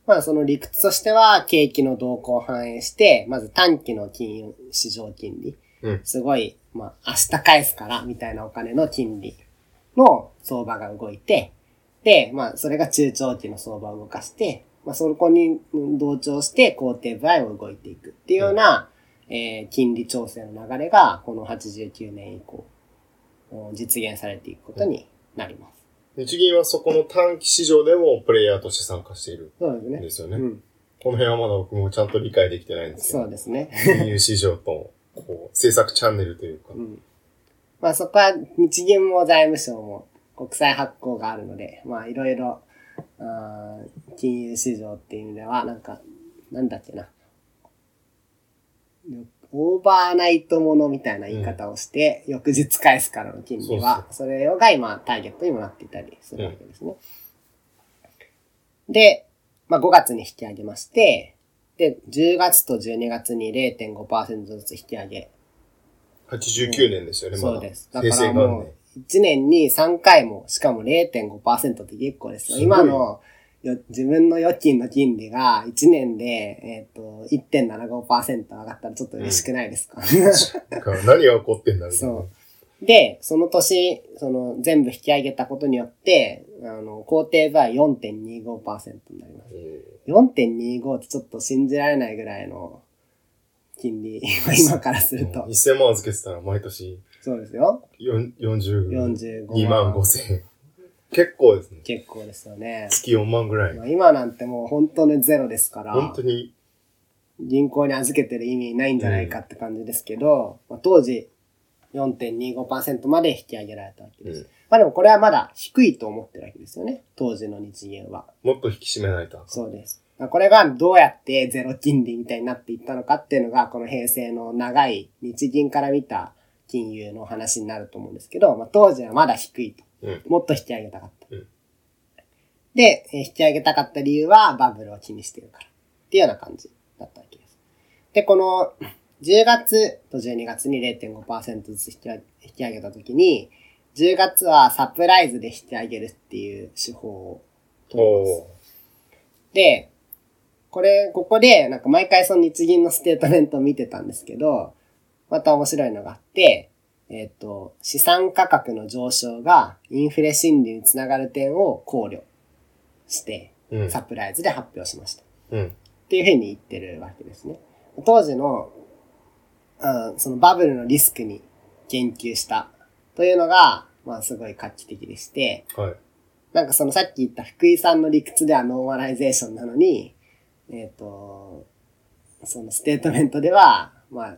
まあその理屈としては、景気の動向を反映して、まず短期の金融市場金利。うんすごい、まあ明日返すからみたいなお金の金利の相場が動いて、で、まあそれが中長期の相場を動かして、まあそこにうん同調して工程部合を動いていくっていうような、えー金利調整の流れがこの89年以降、うん実現されていくことになります。日銀はそこの短期市場でもプレイヤーとして参加しているそうですね。んですよね。うん。この辺はまだ僕もちゃんと理解できてないんですけど、そうですね。金融市場と、こう、政策チャンネルというか、うん。まあそこは日銀も財務省も国債発行があるので、まあいろいろ、金融市場っていう意味では、なんか、なんだっけな。オーバーナイトものみたいな言い方をして、翌日返すからの金利は、それが今ターゲットにもなっていたりするわけですね。で、まあ5月に引き上げまして、で、10月と12月に0.5%ずつ引き上げ89年ですよね、まだ。そうです。だからもう、1年に3回も、しかも0.5%って結構ですよ。す今のよ自分の預金の金利が1年で、えっ、と、1.75%上がったらちょっと嬉しくないですか、年。だから何が起こってんだみたいな。そう。で、その年、その全部引き上げたことによって、あの、工程部合4.25%になります。え4.25ってちょっと信じられないぐらいの金利、今からするーと。1000万預けてたら毎年そうですよ。4 40 45 2万5千円。結構ですね。結構ですよね。月4万ぐらいま。あ今なんてもう本当にゼロですから、本当に、銀行に預けてる意味ないんじゃないかって感じですけど、まあ、当時4.25%まで引き上げられたわけです。うんまあでもこれはまだ低いと思ってるわけですよね。当時の日銀は。もっと引き締めないと。そうです。まあこれがどうやってゼロ金利みたいになっていったのかっていうのが、この平成の長い日銀から見た金融の話になると思うんですけど、まあ、当時はまだ低いと。うん。もっと引き上げたかった。うんで、えー引き上げたかった理由はバブルを気にしてるから。っていうような感じだったわけです。で、この10月と12月に0.5%ずつ引き上げ引き上げたときに、10月はサプライズで引き上げるっていう手法を取ります。おで、これ、ここで、なんか毎回その日銀のステートメントを見てたんですけど、また面白いのがあって、えっ、と、資産価格の上昇がインフレ心理につながる点を考慮して。サプライズで発表しました。うん。っていうふうに言ってるわけですね。当時の、うん、そのバブルのリスクに言及したというのが、まあすごい画期的でして、はい。なんかそのさっき言った福井さんの理屈ではノーマライゼーションなのに、えっ、と、そのステートメントでは、まあ、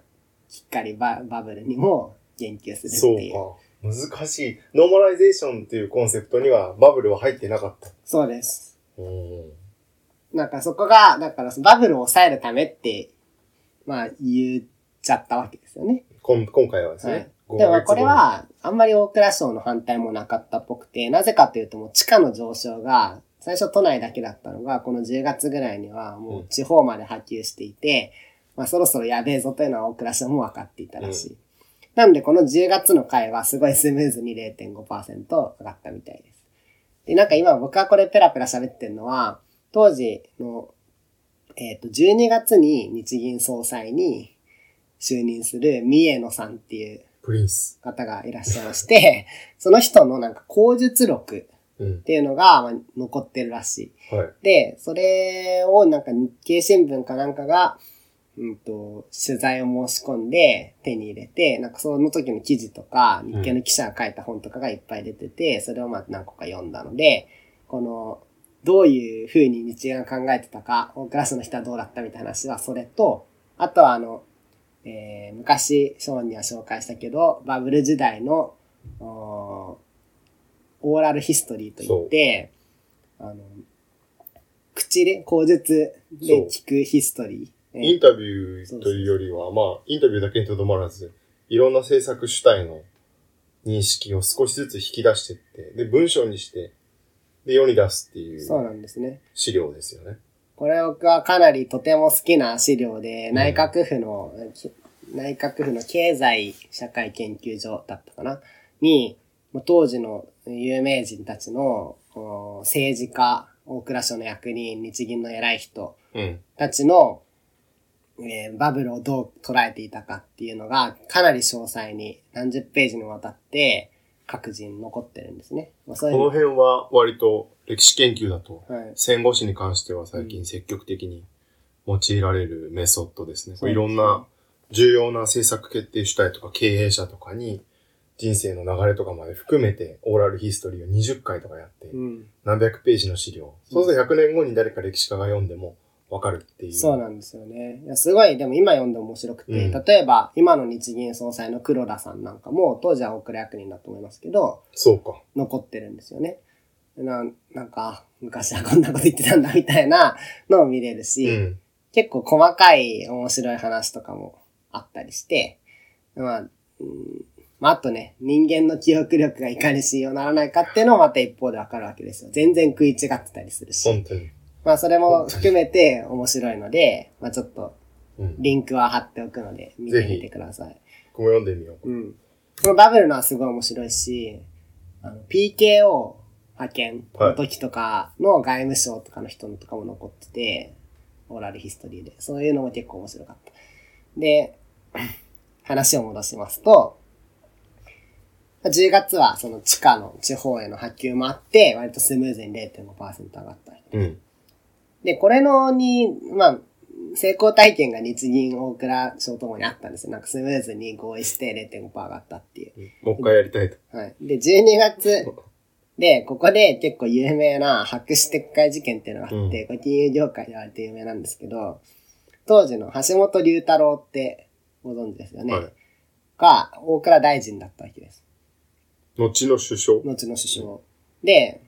しっかりババブルにも言及するそうっていう。か。難しい。ノーマライゼーションっていうコンセプトにはバブルは入ってなかった。そうです。うん。なんかそこが、だからそのバブルを抑えるためって、まあ言っちゃったわけですよね。こん今回はですはいね。。でもこれは、あんまり大蔵省の反対もなかったっぽくて、なぜかというともう地価の上昇が、最初都内だけだったのが、この10月ぐらいにはもう地方まで波及していて、まあそろそろやべえぞというのは大蔵省も分かっていたらしい。なのでこの10月の回はすごいスムーズに0.5%上がったみたいです。で、なんか今僕はこれペラペラ喋ってるのは、当時の、えっ、と、12月に日銀総裁に就任する三重野さんっていうプリンス。方がいらっしゃいまして、<laughs> その人のなんか口述録っうん。ていうのがまあ残ってるらしい。はい。で、それをなんか日経新聞かなんかが、うんと、取材を申し込んで手に入れて、なんかその時の記事とか、日経の記者が書いた本とかがいっぱい出てて、それをまあ何個か読んだので、この、どういう風に日銀が考えてたか、大クラスの人はどうだったみたいな話はそれと、あとはあの、えー昔、ショーンには紹介したけど、バブル時代の、おーオーラルヒストリーといって、あの、口で、口述で聞くヒストリー。インタビューというよりは、まあ、インタビューだけにとどまらず、いろんな政策主体の認識を少しずつ引き出していって、で、文章にして、で、世に出すっていそううなんですね。資料ですよね。これ僕はかなりとても好きな資料で、内閣府の、き内閣府の経済社会研究所だったかな？に、まあ当時の有名人たちのお政治家、大蔵省の役人、日銀の偉い人うん。たちの、えーバブルをどう捉えていたかっていうのが、かなり詳細に何十ページにわたって各人残ってるんですね。まあ、そういうこの辺は割と歴史研究だと、はい戦後史に関しては最近積極的に用いられるメソッドですね。そうですねいろんな重要な政策決定主体とか経営者とかに人生の流れとかまで含めてオーラルヒストリーを20回とかやって、うん。何百ページの資料。そうすると100年後に誰か歴史家が読んでもわかるっていう。そうなんですよね。いや、すごい、でも今読んで面白くて、うん例えば、今の日銀総裁の黒田さんなんかも、当時は大倉役人だと思いますけど、そうか。残ってるんですよね。ななんか、昔はこんなこと言ってたんだみたいなのを見れるし、うん。結構細かい面白い話とかもあったりして、まあ、うんまあ、あとね、人間の記憶力がいかに信用ならないかっていうのもまた一方でわかるわけですよ。全然食い違ってたりするし。本当に。まあ、それも含めて面白いので、まあ、ちょっと、うん。リンクは貼っておくので、見てみてください。僕も読んでみよう。うん。このバブルのはすごい面白いし、あの、PKO 派遣の時とかの外務省とかの人のとかも残ってて、オーラルヒストリーで。そういうのも結構面白かった。で、<clears throat> 話を戻しますと、10月はその地下の地方への波及もあって、割とスムーズに0.5%上がった。うん。で、これのに、まあ、成功体験が日銀大蔵省ともにあったんですよ。なんかスムーズに合意して0.5%上がったっていう。もう一回やりたいと。はい。で、12月で、ここで結構有名な白紙撤回事件っていうのがあって、うんこれ金融業界で割と有名なんですけど、当時の橋本龍太郎ってご存知ですよね。はいが、大蔵大臣だったわけです。後の首相。後の首相。で、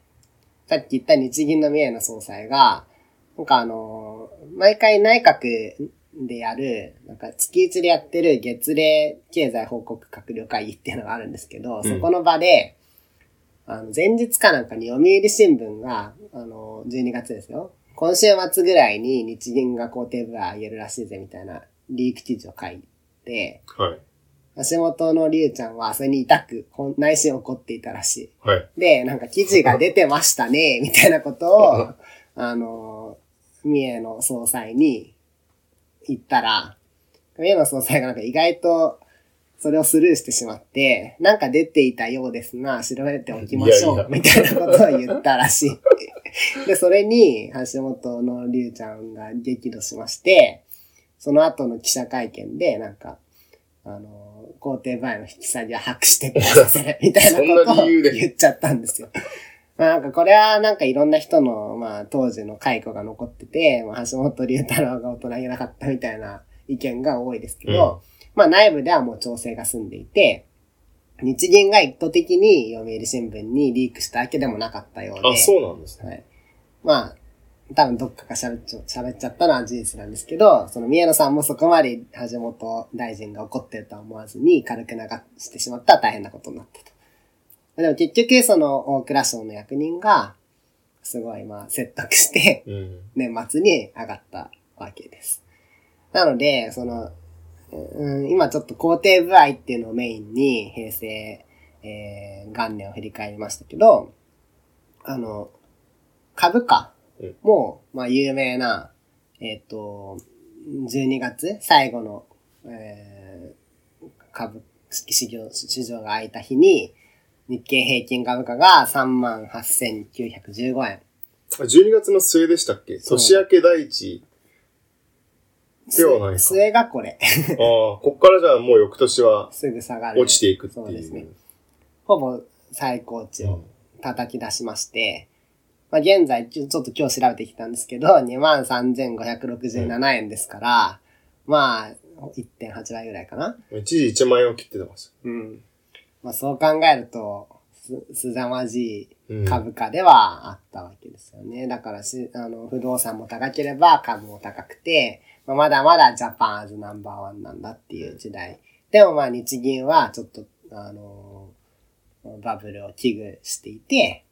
さっき言った日銀の三重の総裁が、なんかあのー毎回内閣でやる、なんか月一でやってる月例経済報告閣僚会議っていうのがあるんですけど、うんそこの場で、あの、前日かなんかに読売新聞が、あのー、12月ですよ。今週末ぐらいに日銀が工程部は上げるらしいぜみたいなリーク記事を書いって、はい。橋本のりゅうちゃんはそれに痛く、内心怒っていたらしはい。い。で、なんか記事が出てましたね、みたいなことを、<laughs> あの、三重の総裁に言ったら、三重の総裁がなんか意外とそれをスルーしてしまって、なんか出ていたようですが、調べておきましょう、みたいなことを言ったらしい。で、それに橋本のりゅうちゃんが激怒しまして、その後の記者会見で、なんか、あの、皇帝前の引き下げは白紙撤回させるみたいなことを言っちゃったんですよ。まあなんかこれはなんかいろんな人の、まあ当時の解雇が残ってて、まあ橋本龍太郎が大人げなかったみたいな意見が多いですけど、まあ内部ではもう調整が済んでいて、日銀が意図的に読売新聞にリークしたわけでもなかったようで。あ、そうなんですね。はい。まあ、多分どっかが喋っちゃ喋っちゃったのは事実なんですけど、その宮野さんもそこまで橋本大臣が怒ってるとは思わずに軽く流してしまったら大変なことになったと。でも結局その大蔵省の役人が、すごいまあ説得して、うん。年末に上がったわけです。なので、その、うん、今ちょっと工程部合っていうのをメインに平成、えー元年を振り返りましたけど、あの、株価も、まあ有名な、えっ、と、12月最後の、えー株式市場市場が開いた日に、日経平均株価が38,915円。あ12月の末でしたっけ？年明け第一。ではないか末がこれ。<laughs> ああ、こっからじゃあもう翌年はすぐ下がる。落ちていくっていう。そうですね。ほぼ最高値をうん叩き出しまして、まあ、現在、ちょっと今日調べてきたんですけど、23,567円ですから、まあ、1.8倍ぐらいかな。一時1万円を切ってます。うん。まあ、そう考えると、す、すざまじうんい株価ではあったわけですよね。だからし、あの、不動産も高ければ株も高くて、まあ、まだまだジャパンアズナンバーワンなんだっていう時代。でもまあ日銀はちょっと、あのバブルを危惧していて、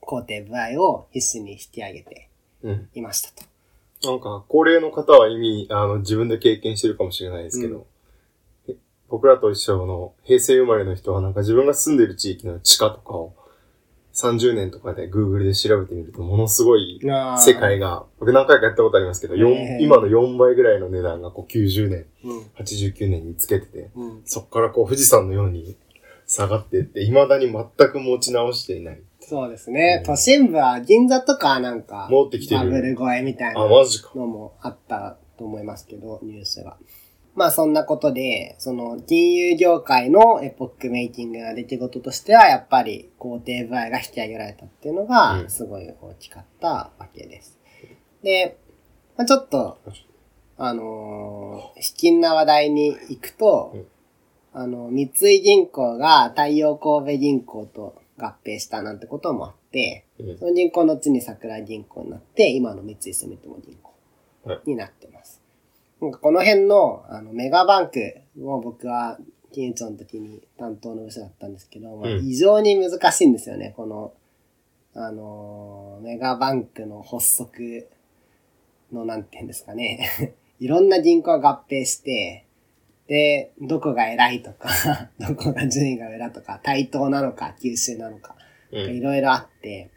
工程部合を必死に引き上げてうん。いましたと。なんか、高齢の方は意味、あの、自分で経験してるかもしれないですけど、え僕らと一緒の平成生まれの人はなんか自分が住んでる地域の地価とかを30年とかで Google で調べてみるとものすごい世界が、僕何回かやったことありますけど、今の4倍ぐらいの値段がこう90年、うん。89年につけてて、うん。そこからこう富士山のように下がっていって、未だに全く持ち直していない。そうですね。うん都心部は銀座とかなんか、戻ってきてるバブル超えみたいな。のもあったと思いますけど、ニュースが。まあそんなことで、その金融業界のエポックメイキングな出来事としては、やっぱり工程部合が引き上げられたっていうのうが、んすごい大きかったわけです。で、まあ、ちょっと、あのー、卑近な話題に行くと、うんあの、三井銀行が太陽神戸銀行と合併したなんてこともあって、うんその銀行の後に桜井銀行になって、今の三井住友銀行になってます。なんかこの辺のあのメガバンクを僕は金融庁の時に担当の部署だったんですけど、まあ、うん異常に難しいんですよね。この、あのーメガバンクの発足のなんて言うんですかね。<laughs> いろんな銀行が合併して、で、どこが偉いとか、<laughs> どこが順位が上だとか、対等なのか、九州なのか、うん。いろいろあって、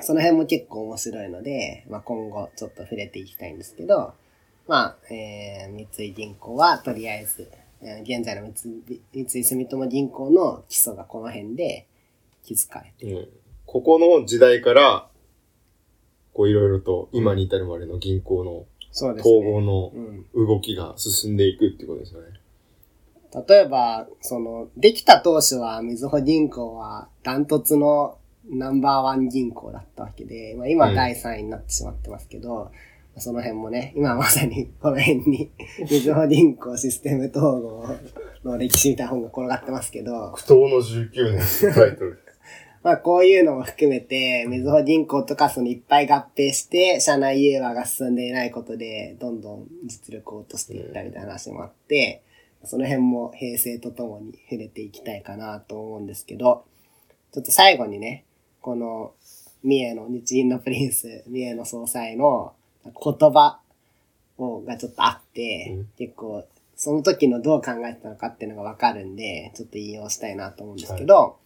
その辺も結構面白いので、まあ、今後ちょっと触れていきたいんですけど、まあ、えー、三井銀行はとりあえず、えー現在の三井三井住友銀行の基礎がこの辺で築かれてうんここの時代から、こういろいろと今に至るまでの銀行の統合のうん。動きが進んでいくってことですよね。例えば、その、できた当初は、みずほ銀行はダントツのナンバーワン銀行だったわけで、まあ今うん第3位になってしまってますけど、その辺もね、今まさに <laughs> この辺に、みずほ銀行システム統合の歴史みたいな本が転がってますけど、苦闘の19年タイトル。<laughs> まあこういうのも含めて、みずほ銀行とかそのいっぱい合併して、社内融和が進んでいないことで、どんどん実力を落としていったみたいな話もあって、その辺も平成とともに触れていきたいかなと思うんですけど、ちょっと最後にね、この、三重の日銀のプリンス、三重の総裁の言葉をがちょっとあって、うん結構その時のどう考えてたのかっていうのがわかるんで、ちょっと引用したいなと思うんですけど、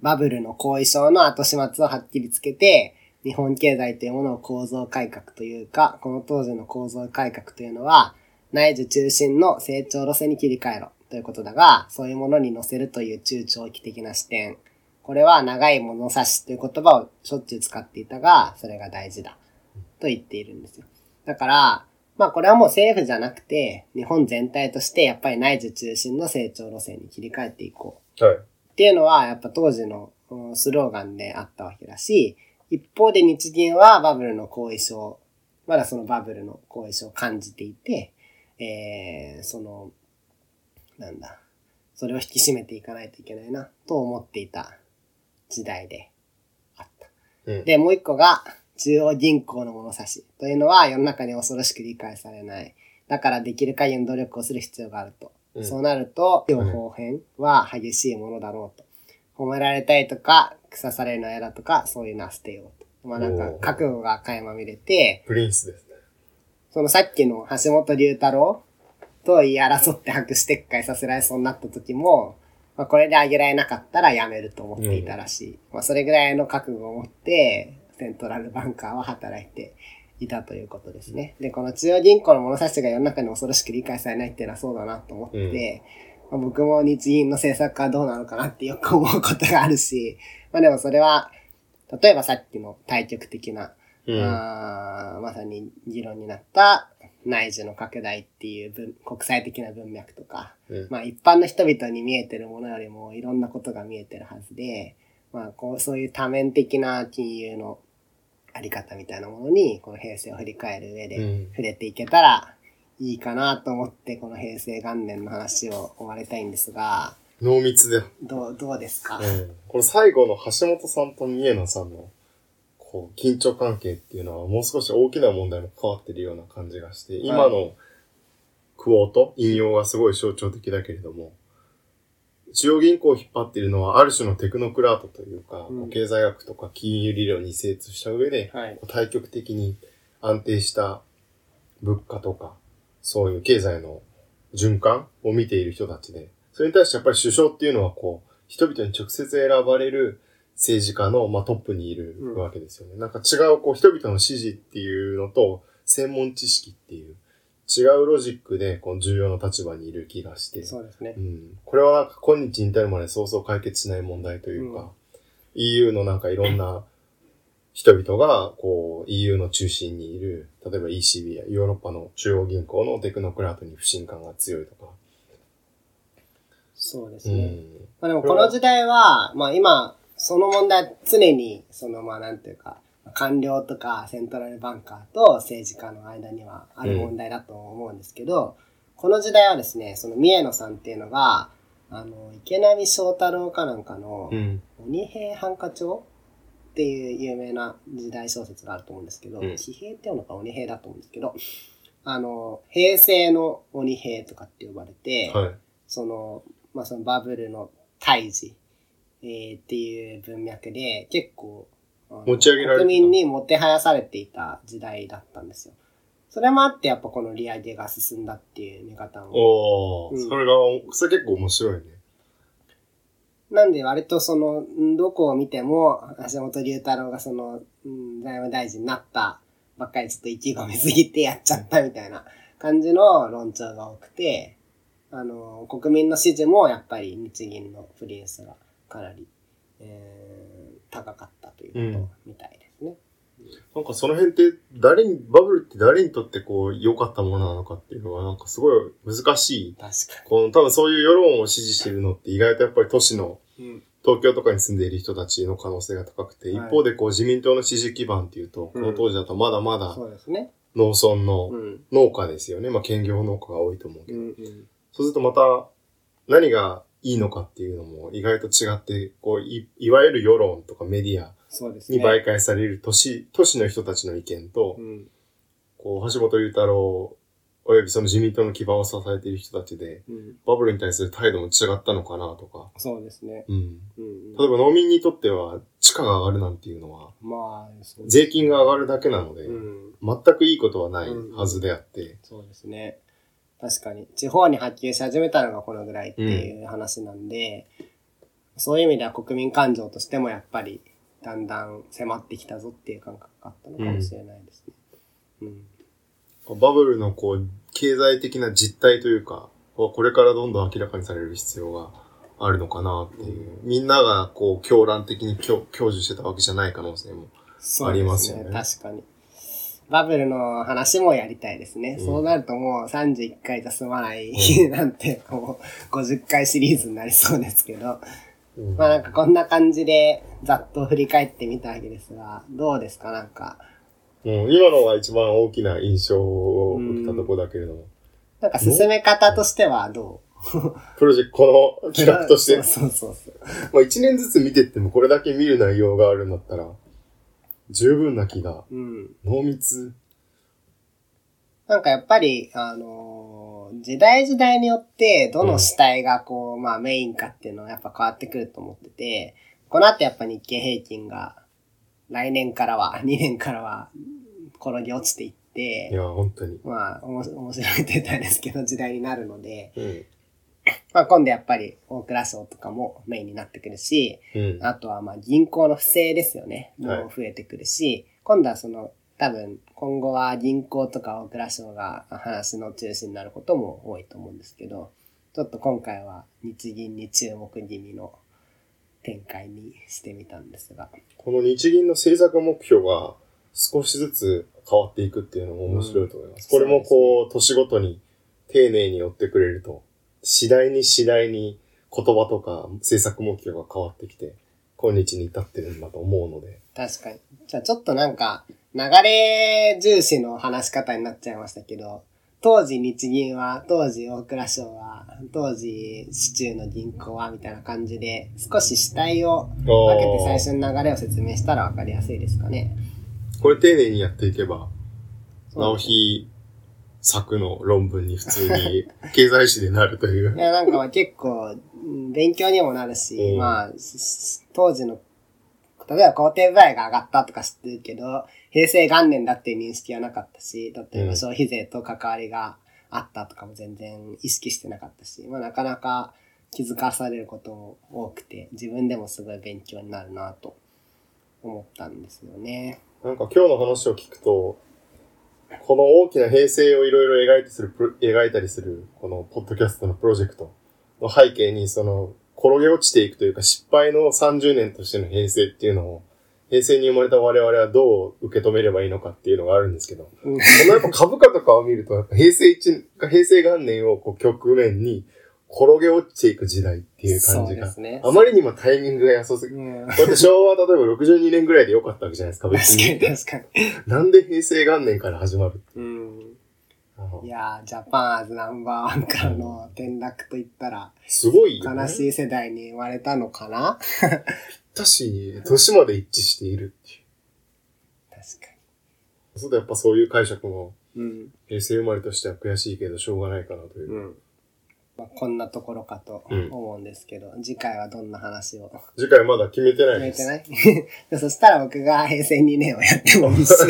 バブルの後遺症の後始末をはっきりつけて、日本経済というものを構造改革というか、この当時の構造改革というのは、内需中心の成長路線に切り替えろということだが、そういうものに乗せるという中長期的な視点。これは長い物差しという言葉をしょっちゅう使っていたが、それが大事だ。と言っているんですよ。だから、まあこれはもう政府じゃなくて、日本全体としてやっぱり内需中心の成長路線に切り替えていこう。はい。っていうのは、やっぱ当時のうんスローガンであったわけだし、一方で日銀はバブルの後遺症、まだそのバブルの後遺症を感じていて、えー、その、なんだ、それを引き締めていかないといけないな、と思っていた時代であった。うん。で、もう一個が、中央銀行の物差し。というのは世の中に恐ろしく理解されない。だからできる限りの努力をする必要があると。うんそうなると、両方変は激しいものだろうと。褒められたいとか、腐されるの嫌だとか、そういうのは捨てようと。まあなんか覚悟が垣間見れて、プリンスですね。そのさっきの橋本龍太郎と言い争って白紙撤回させられそうになった時も、まあこれであげられなかったら辞めると思っていたらしい。まあそれぐらいの覚悟を持って、セントラルバンカーは働いていたということですね。で、この中央銀行の物差しが世の中に恐ろしく理解されないっていうのはそうだなと思って、まあ僕も日銀の政策はどうなのかなってよく思うことがあるし、まあでもそれは、例えばさっきの対極的なうん。あーまさに議論になった内需の拡大っていう文国際的な文脈とか、うんまあ一般の人々に見えてるものよりもいろんなことが見えてるはずで、まあこうそういう多面的な金融のあり方みたいなものに、この平成を振り返る上でうん触れていけたらいいかなと思って、この平成元年の話を終わりたいんですが、濃密で。どう、どうですか、うん。この最後の橋本さんと三重野さんの、こう、緊張関係っていうのはもう少し大きな問題も関わってるような感じがして、今のクォート、引用はすごい象徴的だけれども、中央銀行を引っ張っているのはある種のテクノクラートというか、うん経済学とか金融理論に精通した上で、はい。対極的に安定した物価とか、そういう経済の循環を見ている人たちで、それに対してやっぱり首相っていうのはこう、人々に直接選ばれる政治家の、まあ、トップにいるわけですよね。なんか違うこう人々の支持っていうのと、専門知識っていう、違うロジックでこう重要な立場にいる気がして、そうですねう。ん、これはなんか今日に至るまでそうそう解決しない問題というか、うん EU のなんかいろんな人々がこう EU の中心にいる、例えば ECB やヨーロッパの中央銀行のテクノクラートに不信感が強いとか。そうですね。うん。まあでもこの時代は、まあ今、その問題は常に、そのまあなんていうか、官僚とかセントラルバンカーと政治家の間にはある問題だと思うんですけど、この時代はですね、その三重野さんっていうのが、あの、池波正太郎かなんかのう、ん。鬼平犯科帳っていう有名な時代小説があると思うんですけど、うん騎兵っていうのか鬼平だと思うんですけど、あの、平成の鬼平とかって呼ばれて、はい。その、まあ、そのバブルの退治、えーっていう文脈で結構、持ち上げられ国民にもてはやされていた時代だったんですよ。それもあってやっぱこの利上げが進んだっていう見方も。おー、うんそれが、それ結構面白いね。なんで割とその、んどこを見ても、橋本龍太郎がその、うん財務大臣になったばっかりちょっと意気込みすぎてやっちゃったみたいな感じの論調が多くて、あの、国民の支持もやっぱり日銀のプリンスがかなり、えー高かったということみたいですね。なんかその辺って、誰に、バブルって誰にとってこう、良かったものなのかっていうのは、なんかすごい難しい。確かこの、多分そういう世論を支持しているのって意外とやっぱり都市のに。うん。東京とかに住んでいる人たちの可能性が高くて、はい一方でこう自民党の支持基盤っていうと、この当時だとまだまだ。農村のうん。農家ですよね。まあ兼業農家が多いと思うけど。うんうん。そうするとまた何がいいのかっていうのも意外と違って、こうい、いわゆる世論とかメディアそうですね。に媒介される都市、都市の人たちの意見とう、ん。こう、橋本龍太郎、およびその自民党の基盤を支えている人たちで、うん。バブルに対する態度も違ったのかなとか。そうですね。うん。うん、例えば農民にとっては地価が上がるなんていうのは、まあ、そう税金が上がるだけなので、うん。全くいいことはないはずであって、そうですね。確かに。地方に波及し始めたのがこのぐらいっていう話なんで、そういう意味では国民感情としてもやっぱりだんだん迫ってきたぞっていう感覚があったのかもしれないですね。うん。バブルのこう、経済的な実態というか、これからどんどん明らかにされる必要があるのかなっていう。みんながこう、狂乱的に享享受してたわけじゃない可能性も。ありますよね確かに。バブルの話もやりたいですね。そうなるともう31回じゃ済まない、<laughs> なんて、もう50回シリーズになりそうですけど、うんまあなんかこんな感じでざっと振り返ってみたわけですが、どうですか？なんか、うん、今のが一番大きな印象を受けたところだけれども、なんか進め方としてはど <laughs> プロジェクト、このう企画として、そ <laughs> うそうそうそう。まあ一年ずつ見てってもこれだけ見る内容があるんだったら、十分な気が、うん。濃密。なんかやっぱり、あのー時代時代によって、どの主体がこう、まあメインかっていうのはやっぱ変わってくると思ってて、この後やっぱ日経平均が、来年からは、<laughs> 2年からは、転げ落ちていって、いや、本当に。まあ、おもし面白いって言ったらあれですけど、時代になるので、うん。まあ今度やっぱり大蔵省とかもメインになってくるし、うん。あとはまあ銀行の不正ですよね。はいもう増えてくるし、今度はその多分今後は銀行とか大蔵省が話の中心になることも多いと思うんですけど、ちょっと今回は日銀に注目気味の展開にしてみたんですが。この日銀の政策目標が少しずつ変わっていくっていうのも面白いと思います。うんこれもこう、年ごとに丁寧に追ってくれると、次第に次第に言葉とか政策目標が変わってきて、今日に至ってるんだと思うので。確かに。じゃあちょっとなんか流れ重視の話し方になっちゃいましたけど、当時日銀は、当時大蔵省は、当時市中の銀行はみたいな感じで、少し主体を分けて最初の流れを説明したら分かりやすいですかね。これ丁寧にやっていけば、そう直日作の論文に普通に <laughs> 経済史でなるとい。いうや、なんかまあ結構、うん勉強にもなるし、うんまあ、当時の、例えば工程部合が上がったとか知ってるけど、平成元年だっていう認識はなかったし、例えばうん消費税と関わりがあったとかも全然意識してなかったし、まあなかなか気づかされることも多くて、自分でもすごい勉強になるなと思ったんですよね。なんか今日の話を聞くと、この大きな平成をいろいろ描いてする描いたりする、このポッドキャストのプロジェクトの背景に、その、転げ落ちていくというか失敗の30年としての平成っていうのを、平成に生まれた我々はどう受け止めればいいのかっていうのがあるんですけど、うんこのやっぱ株価とかを見ると、やっぱ平成一、平成元年をこう局面に転げ落ちていく時代っていう感じが、ね。あまりにもタイミングが安すぎうん、だって昭和例えば62年ぐらいで良かったわけじゃないですか、別に。確かに確かに。なんで平成元年から始まるうんいやー、ジャパンアズナンバーワンからの転落といったら、すごいよね。悲しい世代に生まれたのかな？<laughs> だし、年まで一致しているっていう。確かそうだやっぱそういう解釈もに。うん。平成生まれとしては悔しいけどしょうがないかなという。うん。まあ、こんなところかとうん思うんですけど、次回はどんな話を？次回まだ決めてないです。決めてない？<laughs> でそしたら僕が平成2年をやってもいいし。<laughs>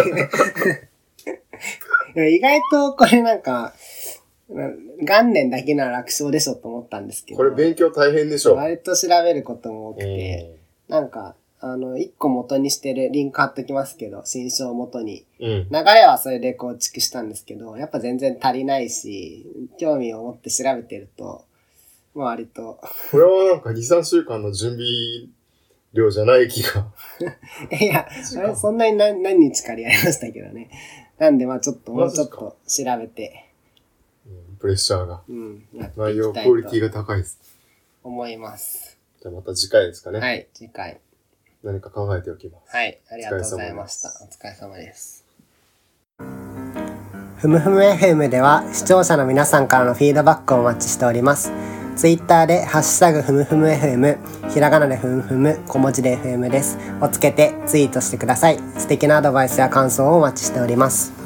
意外とこれなんか、な元年だけなら楽勝でしょと思ったんですけど。これ勉強大変でしょ。割と調べることも多くて、なんか、あの、一個元にしてるリンク貼っときますけど、新書を元に。うん。うん。流れはそれで構築したんですけど、やっぱ全然足りないし、興味を持って調べてると、まあ割と、<laughs> これはなんか2、3週間の準備量じゃない気が。<laughs> いや、そんなに何何日かでやりましたけどね。なんでまあちょっと、もうちょっと調べて、うんプレッシャーが。うん、内容、クオリティとが高いです。思います。じゃあまた次回ですかね。はい、次回。何か考えておきます。はい、ありがとうございました。おお疲れ様です。ふむふむ FM では視聴者の皆さんからのフィードバックをお待ちしております。ツイッターでハッシュタグふむふむ FM、ひらがなでふむふむ、小文字で FM です。をつけてツイートしてください。素敵なアドバイスや感想をお待ちしております。